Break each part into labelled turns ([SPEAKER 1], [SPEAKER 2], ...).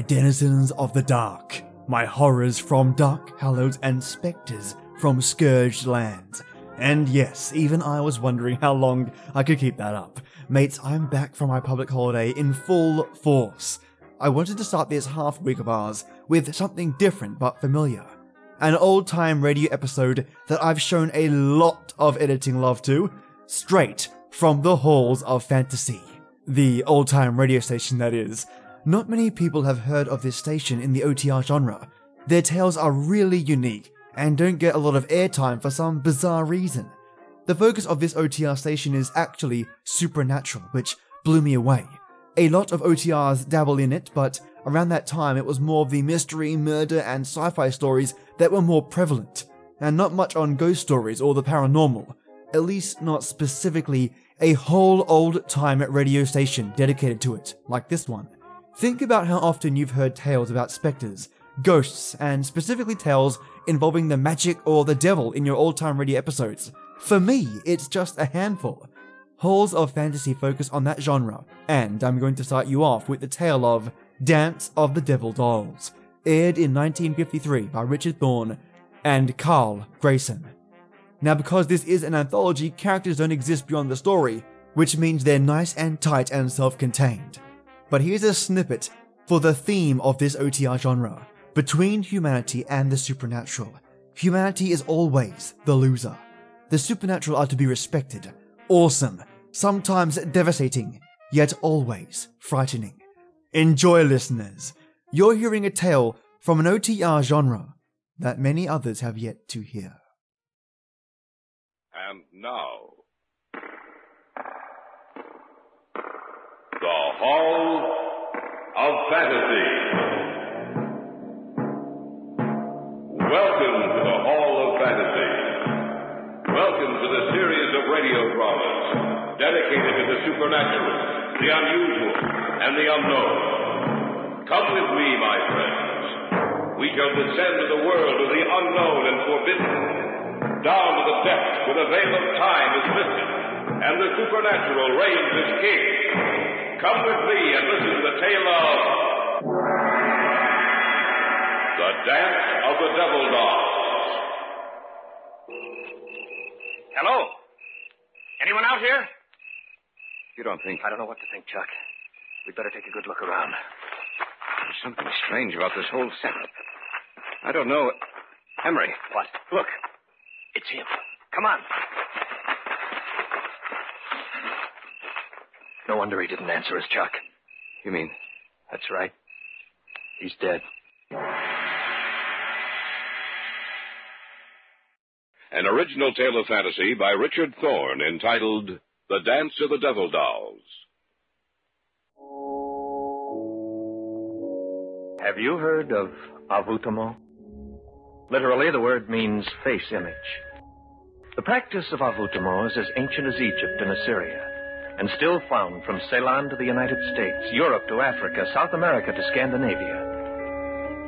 [SPEAKER 1] My denizens of the dark, my horrors from dark hallows and spectres from scourged lands. And yes, even I was wondering how long I could keep that up. Mates, I'm back from my public holiday in full force. I wanted to start this half week of ours with something different but familiar. An old time radio episode that I've shown a lot of editing love to, straight from the halls of fantasy. The old time radio station, that is. Not many people have heard of this station in the OTR genre. Their tales are really unique and don't get a lot of airtime for some bizarre reason. The focus of this OTR station is actually supernatural, which blew me away. A lot of OTRs dabble in it, but around that time it was more of the mystery, murder, and sci fi stories that were more prevalent, and not much on ghost stories or the paranormal, at least not specifically a whole old time radio station dedicated to it, like this one. Think about how often you've heard tales about specters, ghosts, and specifically tales involving the magic or the devil in your old time radio episodes. For me, it's just a handful. Halls of Fantasy focus on that genre, and I'm going to start you off with the tale of Dance of the Devil Dolls, aired in 1953 by Richard Thorne and Carl Greyson. Now, because this is an anthology, characters don't exist beyond the story, which means they're nice and tight and self contained. But here's a snippet for the theme of this OTR genre between humanity and the supernatural. Humanity is always the loser. The supernatural are to be respected, awesome, sometimes devastating, yet always frightening. Enjoy, listeners. You're hearing a tale from an OTR genre that many others have yet to hear.
[SPEAKER 2] And now, the Hall of Fantasy. Welcome to the Hall of Fantasy. Welcome to the series of radio dramas dedicated to the supernatural, the unusual, and the unknown. Come with me, my friends. We shall descend to the world of the unknown and forbidden, down to the depths where the veil of time is lifted, and the supernatural reigns as king. Come with me and listen to the tale of the Dance of the Devil Dolls.
[SPEAKER 3] Hello? Anyone out here?
[SPEAKER 4] You don't think
[SPEAKER 3] I don't know what to think, Chuck. We'd better take a good look around.
[SPEAKER 4] there's something strange about this whole setup? I don't know. Emery.
[SPEAKER 3] What? Look. It's him. Come on. Wonder he didn't answer us, Chuck.
[SPEAKER 4] You mean?
[SPEAKER 3] That's right. He's dead.
[SPEAKER 2] An original tale of fantasy by Richard Thorne entitled The Dance of the Devil Dolls.
[SPEAKER 3] Have you heard of envoûtement? Literally, the word means face image. The practice of envoûtement is as ancient as Egypt and Assyria, and still found from Ceylon to the United States, Europe to Africa, South America to Scandinavia.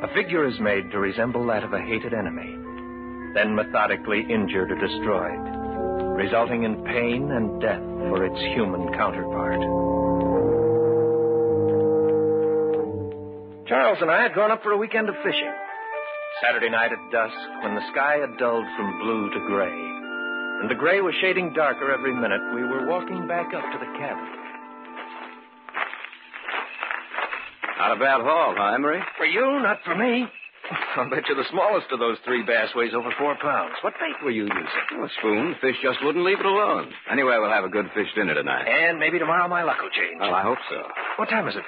[SPEAKER 3] A figure is made to resemble that of a hated enemy, then methodically injured or destroyed, resulting in pain and death for its human counterpart. Charles and I had gone up for a weekend of fishing. Saturday night at dusk, when the sky had dulled from blue to gray, and the gray was shading darker every minute, we were walking back up to the cabin.
[SPEAKER 4] Not a bad haul, huh, Emery?
[SPEAKER 3] For you, not for me.
[SPEAKER 4] I'll bet you the smallest of those three bass weighs over four pounds. What bait were you using? Oh, a spoon. The Fish just wouldn't leave it alone. Anyway, we'll have a good fish dinner tonight.
[SPEAKER 3] And maybe tomorrow my luck will change.
[SPEAKER 4] Well, I hope so.
[SPEAKER 3] What time is it?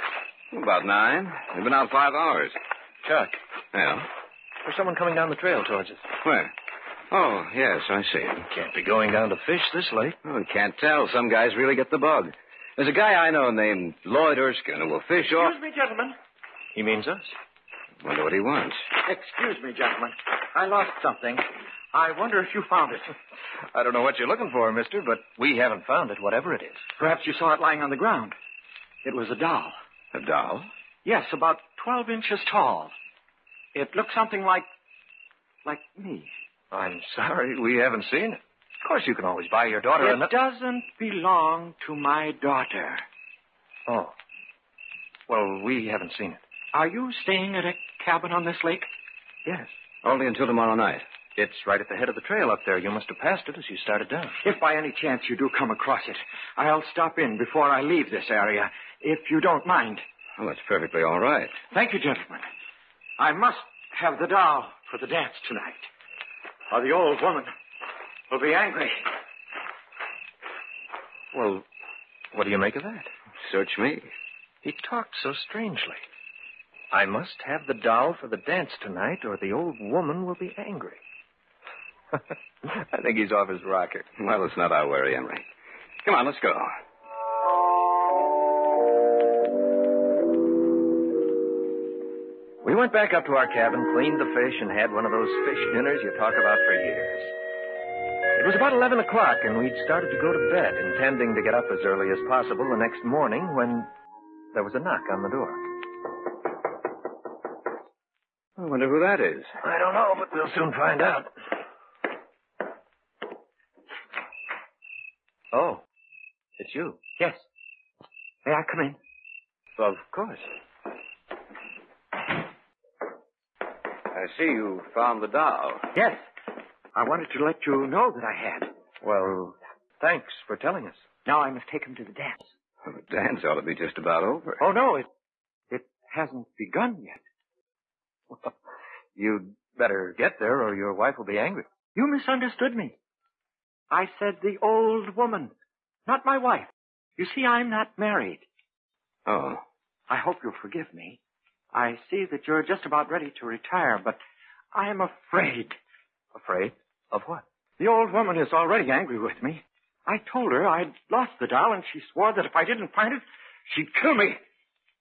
[SPEAKER 4] About nine. We've been out five hours.
[SPEAKER 3] Chuck,
[SPEAKER 4] Yeah.
[SPEAKER 3] there's someone coming down the trail towards us.
[SPEAKER 4] Where? Oh, yes, I see.
[SPEAKER 3] Can't be going down to fish this late.
[SPEAKER 4] Oh, we can't tell. Some guys really get the bug. There's a guy I know named Lloyd Erskine who will fish off.
[SPEAKER 5] Excuse me, gentlemen.
[SPEAKER 3] He means us.
[SPEAKER 4] Wonder what he wants.
[SPEAKER 5] Excuse me, gentlemen. I lost something. I wonder if you found it.
[SPEAKER 3] I don't know what you're looking for, mister, but we haven't found it, whatever it is.
[SPEAKER 5] Perhaps you saw it lying on the ground. It was a doll.
[SPEAKER 4] A doll?
[SPEAKER 5] Yes, about 12 inches tall. It looked something like. like me.
[SPEAKER 3] I'm sorry we haven't seen it. Of course, you can always buy your daughter
[SPEAKER 5] It
[SPEAKER 3] another.
[SPEAKER 5] doesn't belong to my daughter.
[SPEAKER 3] Oh. Well, we haven't seen it.
[SPEAKER 5] Are you staying at a cabin on this lake?
[SPEAKER 3] Yes.
[SPEAKER 4] Only until tomorrow night.
[SPEAKER 3] It's right at the head of the trail up there. You must have passed it as you started down.
[SPEAKER 5] If by any chance you do come across it, I'll stop in before I leave this area, if you don't mind.
[SPEAKER 4] Well, that's perfectly all right.
[SPEAKER 5] Thank you, gentlemen. I must have the doll for the dance tonight, or the old woman will be angry.
[SPEAKER 3] Well, what do you make of that?
[SPEAKER 4] Search me.
[SPEAKER 3] He talked so strangely. I must have the doll for the dance tonight, or the old woman will be angry.
[SPEAKER 4] I think he's off his rocker. Well, it's not our worry, Emery. Come on, let's go.
[SPEAKER 3] We went back up to our cabin, cleaned the fish, and had one of those fish dinners you talk about for years. It was about 11 o'clock, and we'd started to go to bed, intending to get up as early as possible the next morning when there was a knock on the door.
[SPEAKER 4] I wonder who that is.
[SPEAKER 3] I don't know, but we'll soon find out. Oh, it's you.
[SPEAKER 5] Yes. May I come in?
[SPEAKER 3] Of course.
[SPEAKER 4] I see you found the doll.
[SPEAKER 5] Yes. I wanted to let you know that I had.
[SPEAKER 3] Well, thanks for telling us.
[SPEAKER 5] Now I must take him to the dance.
[SPEAKER 4] Well, the dance ought to be just about over.
[SPEAKER 5] Oh, no, it, it hasn't begun yet.
[SPEAKER 3] Well, you'd better get there, or your wife will be angry.
[SPEAKER 5] You misunderstood me. I said the old woman, not my wife. You see, I'm not married.
[SPEAKER 4] Oh.
[SPEAKER 5] I hope you'll forgive me. I see that you're just about ready to retire, but I'm afraid.
[SPEAKER 3] Afraid? Of what?
[SPEAKER 5] The old woman is already angry with me. I told her I'd lost the doll, and she swore that if I didn't find it, she'd kill me.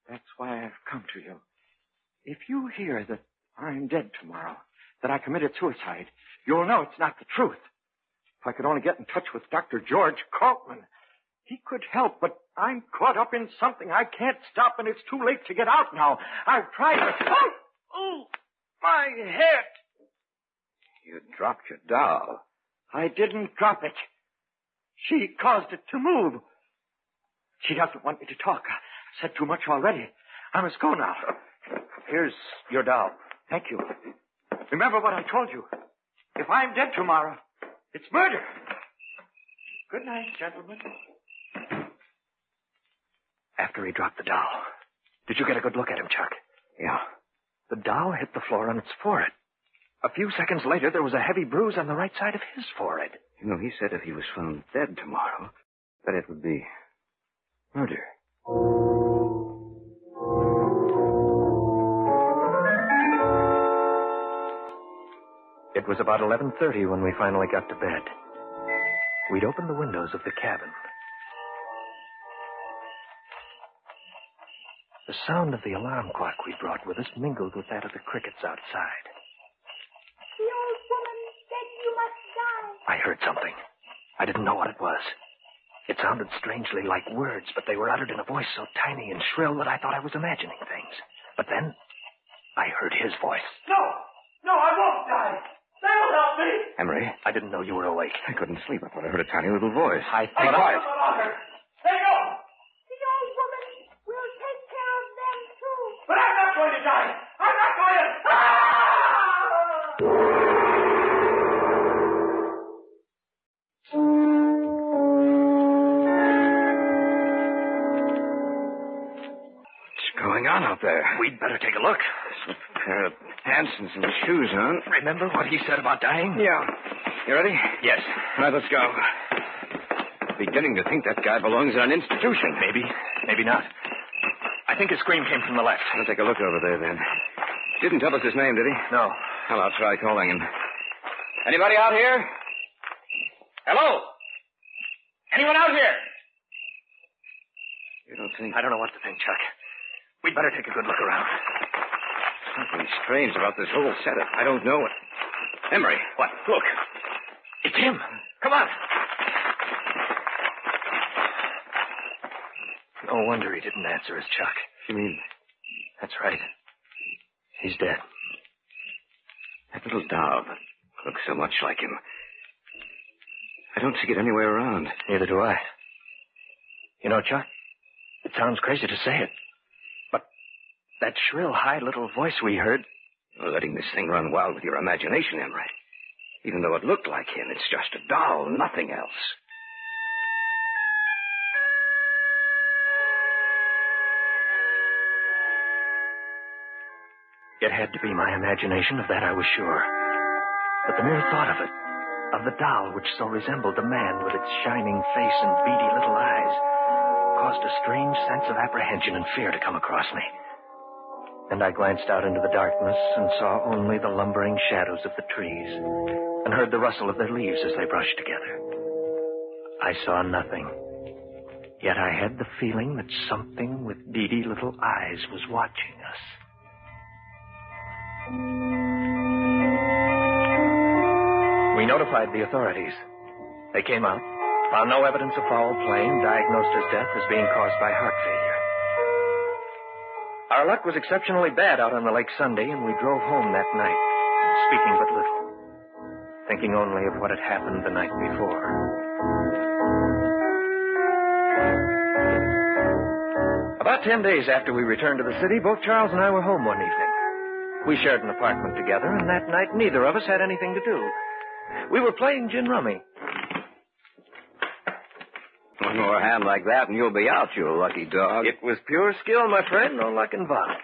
[SPEAKER 5] That's why I've come to you. If you hear that I'm dead tomorrow, that I committed suicide, you'll know it's not the truth. If I could only get in touch with Dr. George Kaltman, he could help, but I'm caught up in something I can't stop, and it's too late to get out now. I've tried to. Oh! Oh! My head!
[SPEAKER 4] You dropped your doll.
[SPEAKER 5] I didn't drop it. She caused it to move. She doesn't want me to talk. I've said too much already. I must go now.
[SPEAKER 3] Here's your doll.
[SPEAKER 5] Thank you. Remember what I told you. If I'm dead tomorrow, it's murder. Good night, gentlemen.
[SPEAKER 3] After he dropped the doll, did you get a good look at him, Chuck?
[SPEAKER 4] Yeah.
[SPEAKER 3] The doll hit the floor on its forehead. A few seconds later, there was a heavy bruise on the right side of his forehead.
[SPEAKER 4] You know, he said if he was found dead tomorrow, that it would be murder.
[SPEAKER 3] It was about 11.30 when we finally got to bed. We'd opened the windows of the cabin. The sound of the alarm clock we brought with us mingled with that of the crickets outside.
[SPEAKER 6] The old woman said you must die.
[SPEAKER 3] I heard something. I didn't know what it was. It sounded strangely like words, but they were uttered in a voice so tiny and shrill that I thought I was imagining things. But then, I heard his voice.
[SPEAKER 5] No! No, I won't die! They will help me!
[SPEAKER 4] Emery,
[SPEAKER 3] I didn't know you were awake.
[SPEAKER 4] I couldn't sleep. I thought I heard a tiny little voice.
[SPEAKER 3] I
[SPEAKER 5] I
[SPEAKER 3] thought
[SPEAKER 5] told
[SPEAKER 3] I...
[SPEAKER 5] you. They go!
[SPEAKER 6] The old woman will take care of them too.
[SPEAKER 5] But I'm not going to die! I'm not going to... Ah!
[SPEAKER 4] What's going on out there?
[SPEAKER 3] We'd better take a look.
[SPEAKER 4] A pair of pants and some shoes on.
[SPEAKER 3] Remember what he said about dying?
[SPEAKER 4] Yeah. You ready?
[SPEAKER 3] Yes.
[SPEAKER 4] All right, let's go. Beginning to think that guy belongs in an institution.
[SPEAKER 3] Maybe. Maybe not. I think his scream came from the left.
[SPEAKER 4] I'll take a look over there then. Didn't tell us his name, did he?
[SPEAKER 3] No.
[SPEAKER 4] Well, I'll try calling him. Anybody out here? Hello? Anyone out here? You don't think
[SPEAKER 3] I don't know what to think, Chuck. We'd better take a good look around.
[SPEAKER 4] something strange about this whole setup? I don't know. It. Emery.
[SPEAKER 3] What? Look. It's him. Come on. No wonder he didn't answer us, Chuck.
[SPEAKER 4] You mean
[SPEAKER 3] That's right. He's dead.
[SPEAKER 4] that little doll looks so much like him? I don't see it anywhere around.
[SPEAKER 3] Neither do I. You know, Chuck, it sounds crazy to say it, but that shrill, high little voice we heard.
[SPEAKER 4] You're letting this thing run wild with your imagination, Emery. Even though it looked like him, it's just a doll, nothing else.
[SPEAKER 3] It had to be my imagination, of that I was sure. But the mere thought of it, of the doll which so resembled the man with its shining face and beady little eyes, caused a strange sense of apprehension and fear to come across me. And I glanced out into the darkness and saw only the lumbering shadows of the trees and heard the rustle of their leaves as they brushed together. I saw nothing. Yet I had the feeling that something with beady little eyes was watching us. We notified the authorities. They came out, found no evidence of foul play, and diagnosed his death as being caused by heart failure. Our luck was exceptionally bad out on the lake Sunday, and we drove home that night, speaking but little, thinking only of what had happened the night before. About ten days after we returned to the city, both Charles and I were home one evening. We shared an apartment together, and that night neither of us had anything to do. We were playing gin rummy.
[SPEAKER 4] One more hand like that and you'll be out, you lucky dog.
[SPEAKER 3] It was pure skill, my friend, no luck involved.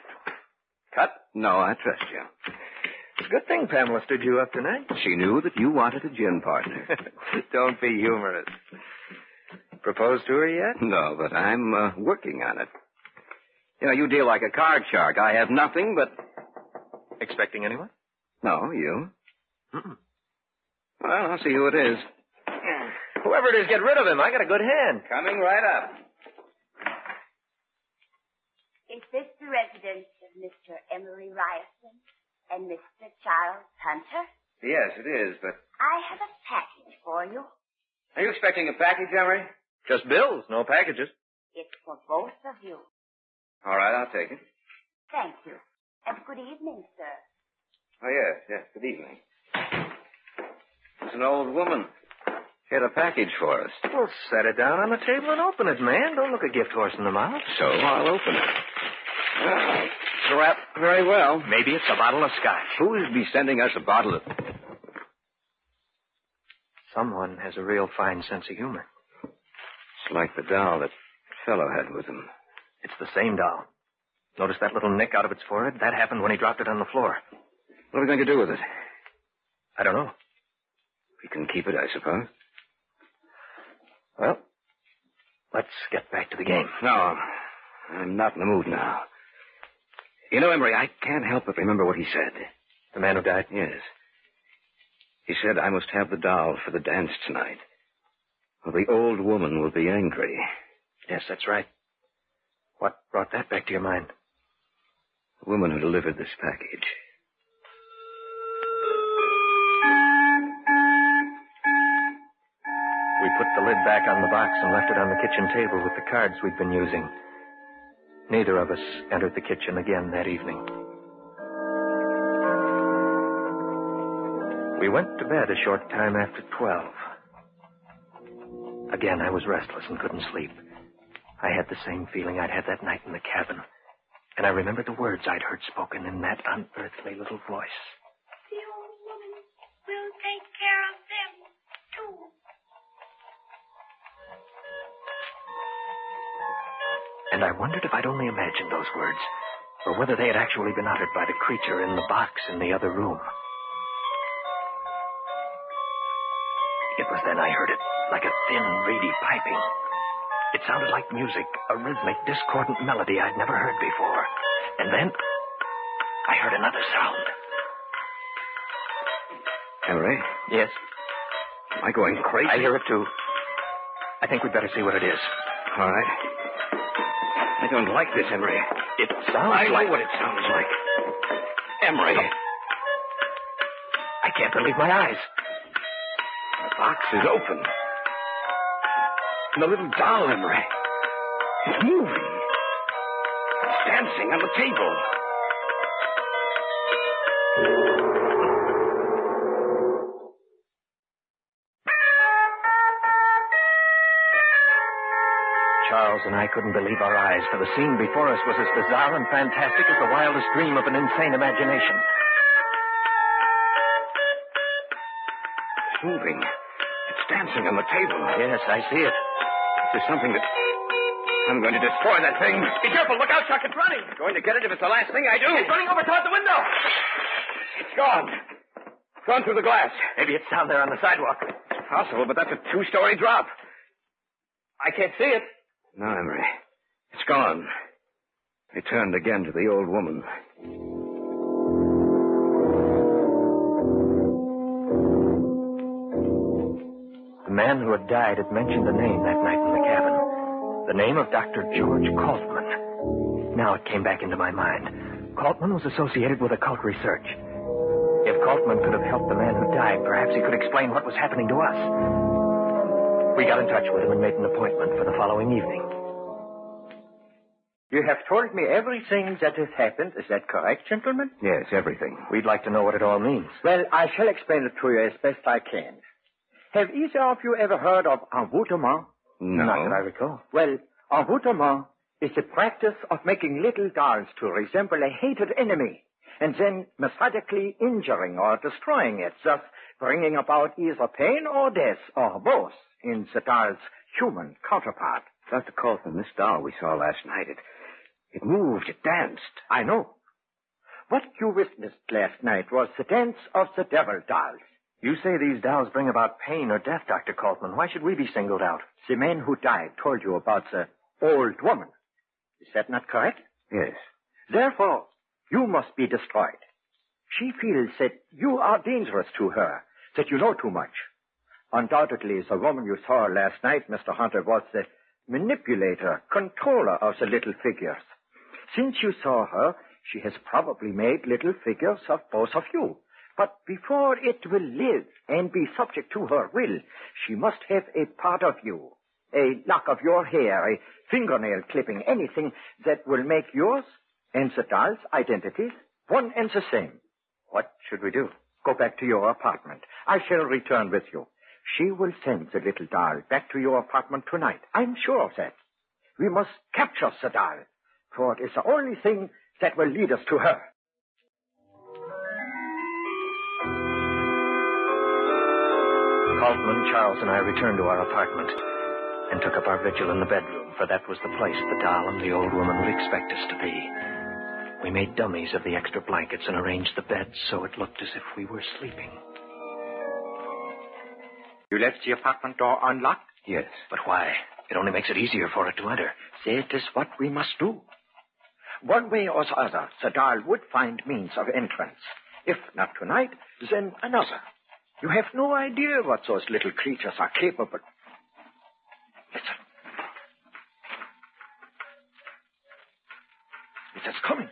[SPEAKER 4] Cut? No, I trust you.
[SPEAKER 3] It's a good thing Pamela stood you up tonight.
[SPEAKER 4] She knew that you wanted a gin partner.
[SPEAKER 3] Don't be humorous. Proposed to her yet?
[SPEAKER 4] no, but I'm uh, working on it. You know, you deal like a card shark. I have nothing but.
[SPEAKER 3] Expecting anyone?
[SPEAKER 4] No, you.
[SPEAKER 3] Mm-mm.
[SPEAKER 4] Well, I'll see who it is.
[SPEAKER 3] Whoever it is, get rid of him. I got a good hand.
[SPEAKER 4] Coming right up.
[SPEAKER 6] Is this the residence of Mr. Emery Ryerson and Mr. Charles Hunter?
[SPEAKER 4] Yes, it is, but.
[SPEAKER 6] I have a package for you.
[SPEAKER 4] Are you expecting a package, Emery?
[SPEAKER 3] Just bills, no packages.
[SPEAKER 6] It's for both of you.
[SPEAKER 4] All right, I'll take it.
[SPEAKER 6] Thank you. And good evening, sir.
[SPEAKER 4] Oh, yes, yes. Good evening. It's an old woman. She had a package for us.
[SPEAKER 3] Well, set it down on the table and open it, man. Don't look a gift horse in the mouth.
[SPEAKER 4] So I'll open it. Well, it's wrapped very well.
[SPEAKER 3] Maybe it's a bottle of scotch.
[SPEAKER 4] Who would be sending us a bottle of...
[SPEAKER 3] Someone has a real fine sense of humor.
[SPEAKER 4] It's like the doll that fellow had with him.
[SPEAKER 3] It's the same doll. Notice that little nick out of its forehead? That happened when he dropped it on the floor.
[SPEAKER 4] What are we going to do with it?
[SPEAKER 3] I don't know.
[SPEAKER 4] We can keep it, I suppose.
[SPEAKER 3] Well, let's get back to the game.
[SPEAKER 4] No, I'm not in the mood now. You know, Emery, I can't help but remember what he said.
[SPEAKER 3] The man who died?
[SPEAKER 4] Yes. He said I must have the doll for the dance tonight. Or the old woman will be angry.
[SPEAKER 3] Yes, that's right. What brought that back to your mind?
[SPEAKER 4] The woman who delivered this package.
[SPEAKER 3] We put the lid back on the box and left it on the kitchen table with the cards we'd been using. Neither of us entered the kitchen again that evening. We went to bed a short time after 12. Again, I was restless and couldn't sleep. I had the same feeling I'd had that night in the cabin. And I remembered the words I'd heard spoken in that unearthly little voice.
[SPEAKER 6] The old woman will take care of them, too.
[SPEAKER 3] And I wondered if I'd only imagined those words, or whether they had actually been uttered by the creature in the box in the other room. It was then I heard it, like a thin, reedy piping. It sounded like music, a rhythmic, discordant melody I'd never heard before. And then I heard another sound.
[SPEAKER 4] Emery,
[SPEAKER 3] Yes,
[SPEAKER 4] am I going crazy?
[SPEAKER 3] I hear it too. I think we'd better see what it is.
[SPEAKER 4] All right. I don't like this, Emery.
[SPEAKER 3] It sounds
[SPEAKER 4] I
[SPEAKER 3] like
[SPEAKER 4] know what it sounds like. Emery,
[SPEAKER 3] I can't believe my eyes.
[SPEAKER 4] the box is open. And the little doll, in Emery, is moving. It's dancing on the table.
[SPEAKER 3] Charles and I couldn't believe our eyes, for the scene before us was as bizarre and fantastic as the wildest dream of an insane imagination.
[SPEAKER 4] It's moving. It's dancing on the table.
[SPEAKER 3] Yes, I see it.
[SPEAKER 4] There's something that. I'm going to destroy that thing.
[SPEAKER 5] Be careful. Look out, Chuck. It's running.
[SPEAKER 4] Going to get it if it's the last thing I do.
[SPEAKER 5] It's running over toward the window.
[SPEAKER 4] It's gone. It's gone through the glass.
[SPEAKER 3] Maybe it's down there on the sidewalk.
[SPEAKER 4] It's possible, but that's a two-story drop.
[SPEAKER 5] I can't see it.
[SPEAKER 4] No, Emery. It's gone. He turned again to the old woman.
[SPEAKER 3] Man who had died had mentioned a name that night in the cabin. The name of Dr. George Kaltman. Now it came back into my mind. Kaltman was associated with occult research. If Kaltman could have helped the man who died, perhaps he could explain what was happening to us. We got in touch with him and made an appointment for the following evening.
[SPEAKER 5] You have told me everything that has happened. Is that correct, gentlemen?
[SPEAKER 4] Yes, everything.
[SPEAKER 3] We'd like to know what it all means.
[SPEAKER 5] Well, I shall explain it to you as best I can. Have either of you ever heard of envoûtement?
[SPEAKER 4] No.
[SPEAKER 3] Not that I recall.
[SPEAKER 5] Well, envoûtement is the practice of making little dolls to resemble a hated enemy and then methodically injuring or destroying it, thus bringing about either pain or death or both in the doll's human counterpart.
[SPEAKER 4] Dr. Colton, this doll we saw last night, it, it moved, it danced.
[SPEAKER 5] I know. What you witnessed last night was the dance of the devil dolls.
[SPEAKER 3] You say these dolls bring about pain or death, Dr. Kaltman. Why should we be singled out?
[SPEAKER 5] The man who died told you about the old woman. Is that not correct?
[SPEAKER 4] Yes.
[SPEAKER 5] Therefore, you must be destroyed. She feels that you are dangerous to her, that you know too much. Undoubtedly, the woman you saw last night, Mr. Hunter, was the manipulator, controller of the little figures. Since you saw her, she has probably made little figures of both of you. But before it will live and be subject to her will, she must have a part of you. A lock of your hair, a fingernail clipping, anything that will make yours and the doll's identities one and the same.
[SPEAKER 3] What should we do?
[SPEAKER 5] Go back to your apartment. I shall return with you. She will send the little doll back to your apartment tonight. I'm sure of that. We must capture the doll, for it is the only thing that will lead us to her.
[SPEAKER 3] Kaltman, Charles, and I returned to our apartment and took up our vigil in the bedroom, for that was the place the doll and the old woman would expect us to be. We made dummies of the extra blankets and arranged the beds so it looked as if we were sleeping.
[SPEAKER 5] You left the apartment door unlocked?
[SPEAKER 4] Yes.
[SPEAKER 3] But why? It only makes it easier for it to enter.
[SPEAKER 5] That is what we must do. One way or the other, the doll would find means of entrance. If not tonight, then another. You have no idea what those little creatures are capable. Listen. It is coming.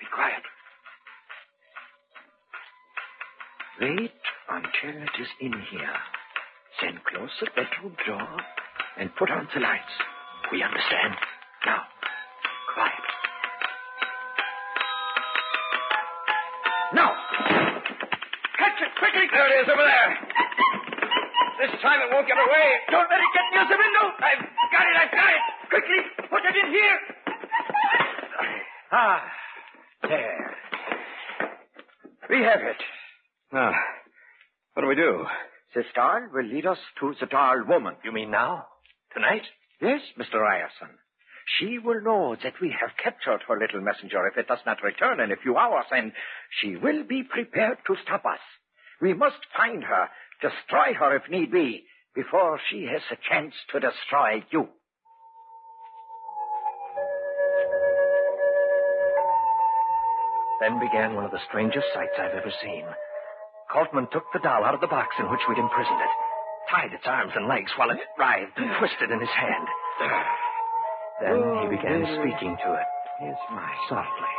[SPEAKER 5] Be quiet. Wait until it is in here. Then close the bedroom door and put on the lights. We understand. Now, Catch!
[SPEAKER 4] There it is over there. This time it won't get away.
[SPEAKER 5] Don't let it get near the window!
[SPEAKER 4] I've got it, I've got it.
[SPEAKER 5] Quickly, put it in here! Ah, there. We have it.
[SPEAKER 4] Now, what do we do?
[SPEAKER 5] The doll will lead us to the doll woman.
[SPEAKER 3] You mean now? Tonight?
[SPEAKER 5] Yes, Mr. Ryerson. She will know that we have captured her little messenger if it does not return in a few hours, and she will be prepared to stop us. We must find her, destroy her if need be, before she has a chance to destroy you.
[SPEAKER 3] Then began one of the strangest sights I've ever seen. Kaltman took the doll out of the box in which we'd imprisoned it, tied its arms and legs while it writhed and twisted in his hand. Then he began speaking to it. Softly,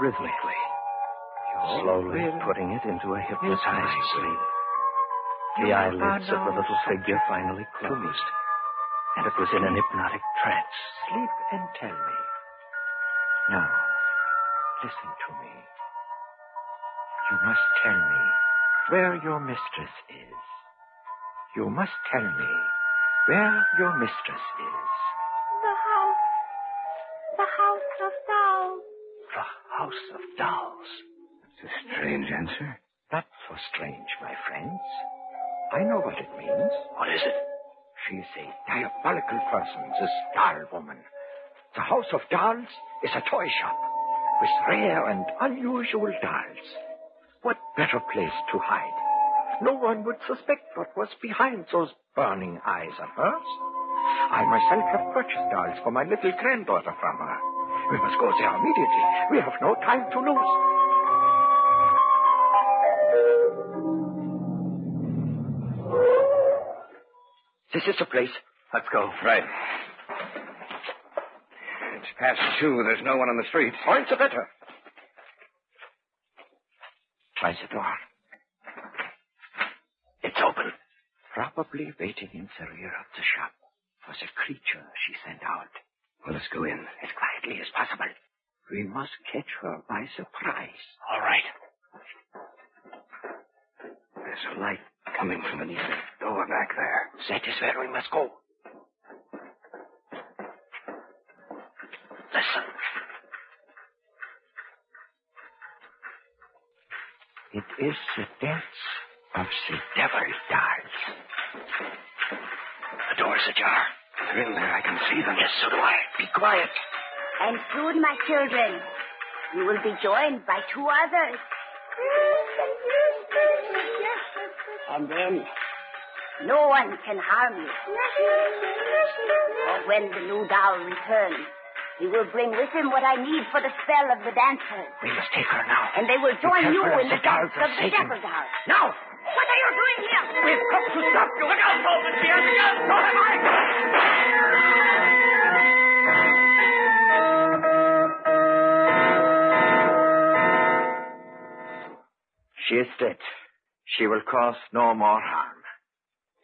[SPEAKER 3] rhythmically, slowly putting it into a hypnotized sleep. The eyelids of the little figure finally closed, and it was in an hypnotic trance.
[SPEAKER 5] Sleep and tell me. Now, listen to me. You must tell me where your mistress is. You must tell me where your mistress is.
[SPEAKER 6] The house. The house of dolls.
[SPEAKER 5] The House of Dolls.
[SPEAKER 4] It's a strange answer.
[SPEAKER 5] Not so strange, my friends. I know what it means.
[SPEAKER 4] What is it?
[SPEAKER 5] She's a diabolical person, this doll woman. The House of Dolls is a toy shop with rare and unusual dolls. What better place to hide? No one would suspect what was behind those burning eyes of hers. I myself have purchased dolls for my little granddaughter from her. We must go there immediately. We have no time to lose. This is the place.
[SPEAKER 4] Let's go. Right. It's past two. There's no one on the street.
[SPEAKER 5] Point the better. Try the door.
[SPEAKER 4] It's open.
[SPEAKER 5] Probably waiting in the rear of the shop was a creature she sent out.
[SPEAKER 4] Well, let's go in.
[SPEAKER 5] As quietly as possible. We must catch her by surprise.
[SPEAKER 4] All right. There's a light coming from beneath the door back there.
[SPEAKER 5] That is where we must go.
[SPEAKER 4] Listen.
[SPEAKER 5] It is the dance of the devil dolls.
[SPEAKER 4] The door's ajar. They're in there. I can see them.
[SPEAKER 5] Yes, so do I. Be quiet.
[SPEAKER 6] And soon, my children, you will be joined by two others. And then, no one can harm you. For when the new doll returns, he will bring with him what I need for the spell of the dancers.
[SPEAKER 5] We must take her now.
[SPEAKER 6] And they will join you in the dance
[SPEAKER 5] of
[SPEAKER 6] the devil doll.
[SPEAKER 5] Now!
[SPEAKER 6] What are you doing here?
[SPEAKER 5] We've come to stop you. Look out, here. Look out. So am I. She is dead. She will cause no more harm.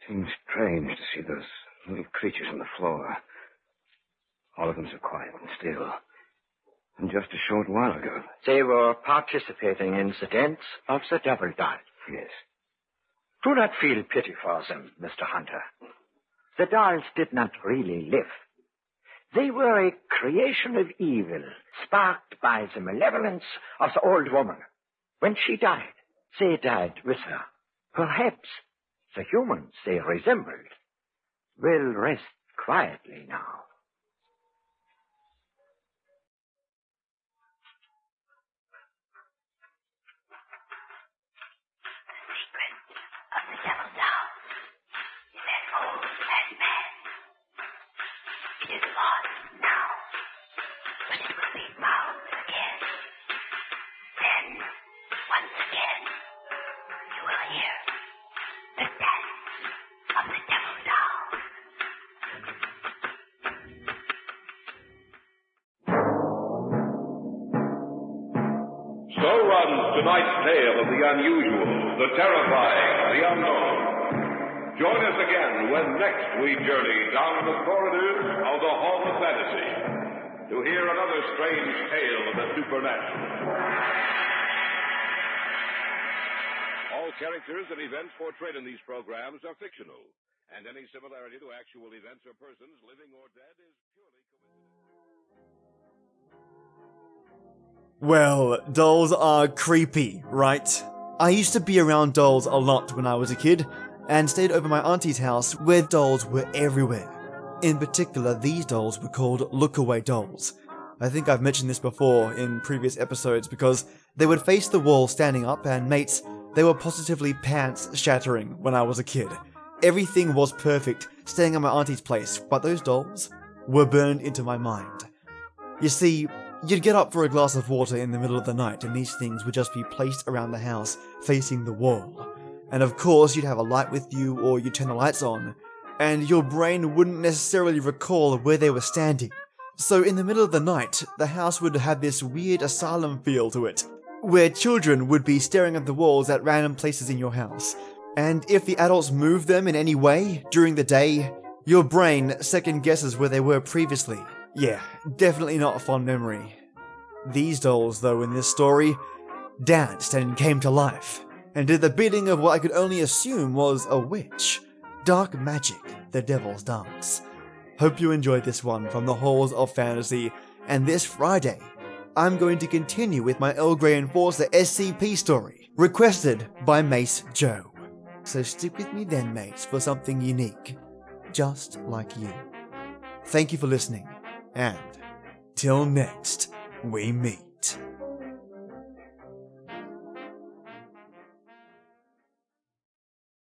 [SPEAKER 4] Seems strange to see those little creatures on the floor. All of them so quiet and still. And just a short while ago.
[SPEAKER 5] They were participating in the dance of the devil doll.
[SPEAKER 4] Yes.
[SPEAKER 5] Do not feel pity for them, Mr. Hunter. The dolls did not really live. They were a creation of evil, sparked by the malevolence of the old woman. When she died, they died with her. Perhaps the humans they resembled will rest quietly now.
[SPEAKER 6] The secret of
[SPEAKER 2] All characters and events portrayed in these programs are fictional, and any similarity to actual events or persons, living or dead, is purely coincidental.
[SPEAKER 1] Well, dolls are creepy, right? I used to be around dolls a lot when I was a kid, and stayed over my auntie's house where dolls were everywhere. In particular, these dolls were called look-away dolls. I think I've mentioned this before in previous episodes because they would face the wall standing up, and mates, they were positively pants shattering when I was a kid. Everything was perfect staying at my auntie's place, but those dolls were burned into my mind. You see, you'd get up for a glass of water in the middle of the night, and these things would just be placed around the house, facing the wall. And of course, you'd have a light with you, or you'd turn the lights on, and your brain wouldn't necessarily recall where they were standing. So, in the middle of the night, the house would have this weird asylum feel to it, where children would be staring at the walls at random places in your house. And if the adults moved them in any way during the day, your brain second guesses where they were previously. Yeah, definitely not a fond memory. These dolls, though, in this story, danced and came to life, and did the bidding of what I could only assume was a witch. Dark magic the Devil's Dance. Hope you enjoyed this one from the halls of fantasy, and this Friday, I'm going to continue with my Earl Grey Enforcer SCP story, requested by Mace Joe. So stick with me then, mates, for something unique, just like you. Thank you for listening, and till next we meet.